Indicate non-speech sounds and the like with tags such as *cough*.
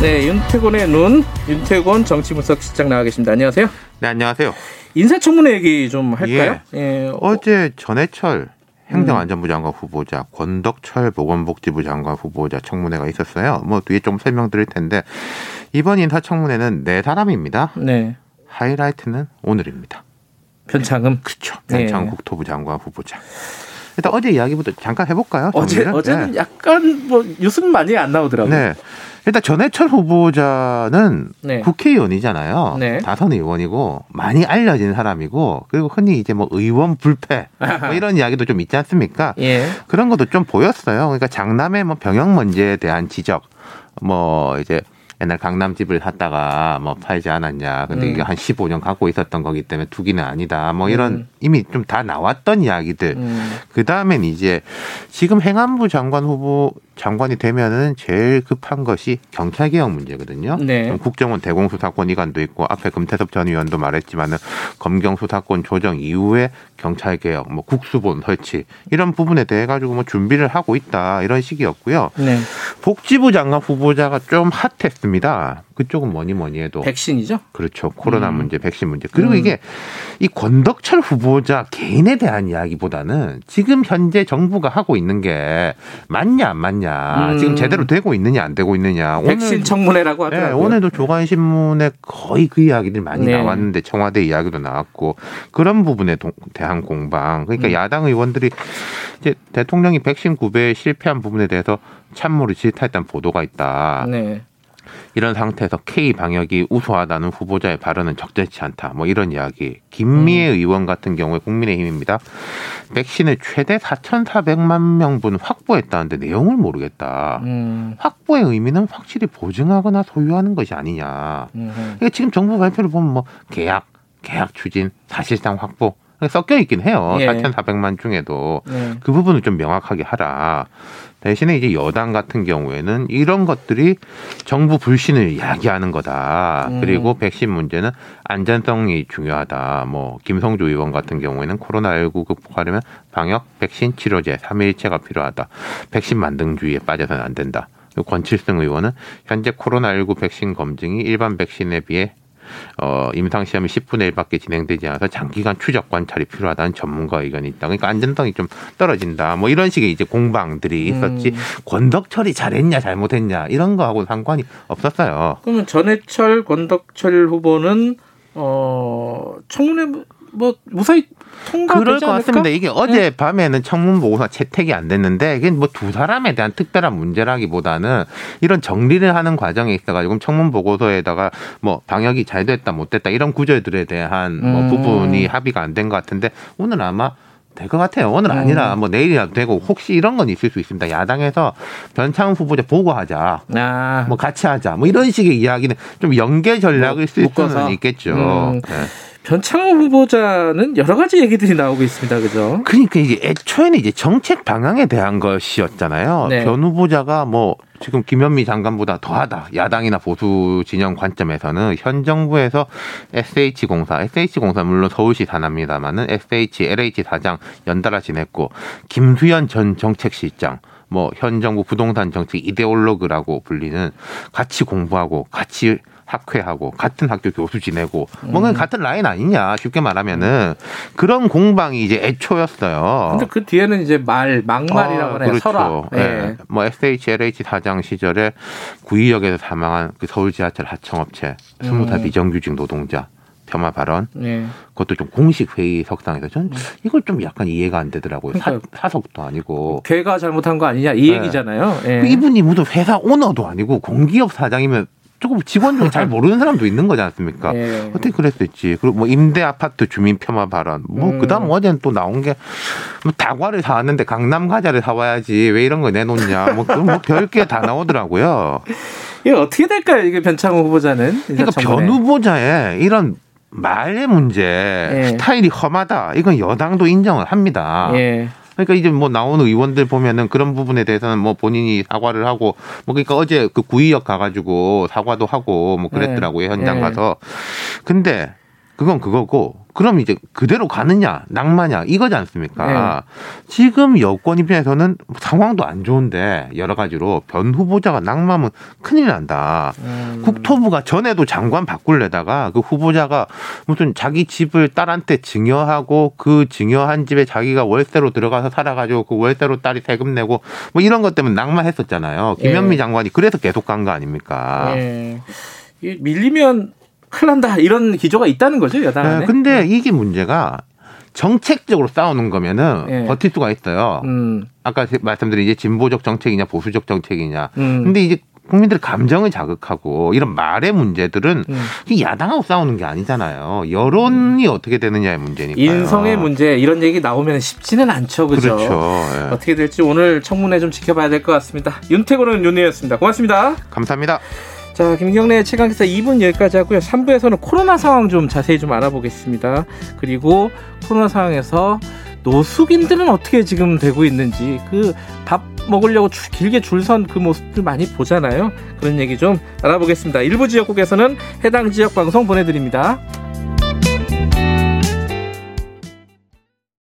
네, 윤태곤의 눈, 윤태곤 정치분석 실장 나와 계십니다. 안녕하세요. 네, 안녕하세요. 인사청문회 얘기 좀 할까요? 예. 어, 어제 전해철 행정안전부 장관 후보자, 권덕철 보건복지부 장관 후보자 청문회가 있었어요. 뭐 뒤에 좀 설명드릴 텐데 이번 인사청문회는 네 사람입니다. 네. 하이라이트는 오늘입니다. 변창흠. 그렇죠. 네. 변창 국토부 장관 후보자. 일단 어제 이야기부터 잠깐 해볼까요? 어제 정리를? 어제는 네. 약간 뭐 뉴스는 많이 안 나오더라고요. 네. 일단 전해철 후보자는 네. 국회의원이잖아요. 네. 다선 의원이고 많이 알려진 사람이고 그리고 흔히 이제 뭐 의원 불패 뭐 이런 이야기도 좀 있지 않습니까? *laughs* 예. 그런 것도 좀 보였어요. 그러니까 장남의 뭐 병역 문제에 대한 지적, 뭐 이제 옛날 강남 집을 샀다가 뭐 팔지 않았냐. 근데 음. 이게 한 15년 갖고 있었던 거기 때문에 투기는 아니다. 뭐 이런 음. 이미 좀 다 나왔던 이야기들. 음. 그 다음엔 이제 지금 행안부 장관 후보 장관이 되면은 제일 급한 것이 경찰 개혁 문제거든요. 네. 국정원 대공 수사권 이관도 있고 앞에 금태섭 전 의원도 말했지만은 검경 수사권 조정 이후에 경찰 개혁, 뭐 국수본 설치 이런 부분에 대해 가지고 뭐 준비를 하고 있다 이런 식이었고요. 네. 복지부 장관 후보자가 좀 핫했습니다. 그쪽은 뭐니 뭐니 해도 백신이죠? 그렇죠. 코로나 음. 문제, 백신 문제. 그리고 음. 이게 이 권덕철 후보자 개인에 대한 이야기보다는 지금 현재 정부가 하고 있는 게 맞냐 안 맞냐, 음. 지금 제대로 되고 있느냐 안 되고 있느냐. 백신 청문회라고 네, 하더라고요. 오늘도 조간 신문에 거의 그 이야기들이 많이 네. 나왔는데 청와대 이야기도 나왔고 그런 부분에 동- 대한 공방. 그러니까 음. 야당 의원들이 이제 대통령이 백신 구배에 실패한 부분에 대해서 참모를 질타했다는 보도가 있다. 네. 이런 상태에서 K 방역이 우수하다는 후보자의 발언은 적절치 않다. 뭐 이런 이야기. 김미애 음. 의원 같은 경우에 국민의힘입니다. 백신을 최대 4,400만 명분 확보했다는데 내용을 모르겠다. 음. 확보의 의미는 확실히 보증하거나 소유하는 것이 아니냐. 음. 그러니까 지금 정부 발표를 보면 뭐 계약, 계약 추진, 사실상 확보 섞여 있긴 해요. 예. 4,400만 중에도 네. 그 부분을 좀 명확하게 하라. 대신에 이제 여당 같은 경우에는 이런 것들이 정부 불신을 야기하는 거다. 음. 그리고 백신 문제는 안전성이 중요하다. 뭐 김성주 의원 같은 경우에는 코로나19 극복하려면 방역, 백신, 치료제, 삼위일체가 필요하다. 백신 만등주의에 빠져서는 안 된다. 권칠승 의원은 현재 코로나19 백신 검증이 일반 백신에 비해 어, 임상 시험이 10분의 1밖에 진행되지 않아서 장기간 추적 관찰이 필요하다는 전문가 의견이 있다. 그러니까 안전성이 좀 떨어진다. 뭐 이런 식의 이제 공방들이 있었지. 음. 권덕철이 잘했냐 잘못했냐 이런 거하고 상관이 없었어요. 그러면 전해철, 권덕철 후보는 어 청문회 뭐 무사히 통과되지 그럴 것? 같습니다. 이게 어제 밤에는 청문 보고서 채택이 안 됐는데 이게 뭐 두 사람에 대한 특별한 문제라기보다는 이런 정리를 하는 과정에 있어가지고 청문 보고서에다가 뭐 방역이 잘 됐다 못 됐다 이런 구절들에 대한 뭐 음. 부분이 합의가 안 된 것 같은데 오늘 아마 될것 같아요. 오늘 음. 아니라 뭐 내일이라도 되고 혹시 이런 건 있을 수 있습니다. 야당에서 변창 후보자 보고하자. 아, 뭐 같이 하자. 뭐 이런 식의 이야기는 좀 연계 전략을 쓸 묶어서? 수는 있겠죠. 음. 네. 변창호 후보자는 여러 가지 얘기들이 나오고 있습니다. 그죠? 그러니까 이게 애초에는 이제 정책 방향에 대한 것이었잖아요. 네. 변 후보자가 뭐 지금 김현미 장관보다 더하다. 야당이나 보수 진영 관점에서는 현 정부에서 SH공사, SH공사 물론 서울시 산합니다만은 SH, LH 사장 연달아 지냈고 김수현 전 정책실장 뭐현 정부 부동산 정책 이데올로그라고 불리는 같이 공부하고 같이 학회하고 같은 학교 교수 지내고 뭔가 같은 라인 아니냐 쉽게 말하면은 그런 공방이 이제 애초였어요. 근데 그 뒤에는 이제 말, 막말이라고 하네요. 설화. 예. 예. 뭐 SHLH 사장 시절에 구의역에서 사망한 그 서울 지하철 하청업체 스무 살 음. 비정규직 노동자 폄하 발언 예. 그것도 좀 공식 회의 석상에서 전 이걸 좀 약간 이해가 안 되더라고요. 사, 그러니까요. 사 석도 아니고 걔가 잘못한 거 아니냐 이 네. 얘기잖아요. 예. 그 이분이 무슨 회사 오너도 아니고 공기업 사장이면 조금 직원 중에 잘 모르는 사람도 있는 거지 않습니까? 예. 어떻게 그랬을지. 그리고 뭐 임대 아파트 주민 폄하 발언. 뭐 음. 그다음 어제는 또 나온 게 뭐 다과를 사왔는데 강남 과자를 사와야지 왜 이런 거 내놓냐. 뭐 뭐 별게 다 나오더라고요. 이게 어떻게 될까요? 이게 변창호 후보자는 그러니까. 변 후보자의 이런 말의 문제, 예. 스타일이 험하다. 이건 여당도 인정을 합니다. 예. 그러니까 이제 뭐 나오는 의원들 보면은 그런 부분에 대해서는 뭐 본인이 사과를 하고 뭐 그러니까 어제 그 구의역 가가지고 사과도 하고 뭐 그랬더라고요 현장 네. 가서 근데 그건 그거고 그럼 이제 그대로 가느냐 낭마냐 이거지 않습니까? 지금 여권 입장에서는 상황도 안 좋은데 여러 가지로 변 후보자가 낭마면 큰일 난다. 음, 국토부가 전에도 장관 바꿀래다가 그 후보자가 무슨 자기 집을 딸한테 증여하고 그 증여한 집에 자기가 월세로 들어가서 살아가지고 그 월세로 딸이 세금 내고 뭐 이런 것 때문에 낭만했었잖아요. 김현미 예. 장관이 그래서 계속 간 거 아닙니까? 예. 이 밀리면 큰일 난다 이런 기조가 있다는 거죠 여당 안에. 예, 근데 이게 문제가 정책적으로 싸우는 거면은 예. 버틸 수가 있어요. 음, 아까 말씀드린 이제 진보적 정책이냐 보수적 정책이냐. 음. 근데 이제 국민들의 감정을 자극하고 이런 말의 문제들은 음. 이 야당하고 싸우는 게 아니잖아요. 여론이 어떻게 되느냐의 문제니까. 인성의 문제 이런 얘기 나오면 쉽지는 않죠, 그죠? 그렇죠. 예. 어떻게 될지 오늘 청문회 좀 지켜봐야 될 것 같습니다. 윤태곤은 윤희였습니다. 고맙습니다. 감사합니다. 자, 김경래 최강기사 2분 여기까지 하고요. 3부에서는 코로나 상황 좀 자세히 좀 알아보겠습니다. 그리고 코로나 상황에서 노숙인들은 어떻게 지금 되고 있는지 그 밥 먹으려고 주- 길게 줄 선 그 모습들 많이 보잖아요. 그런 얘기 좀 알아보겠습니다. 일부 지역국에서는 해당 지역 방송 보내드립니다.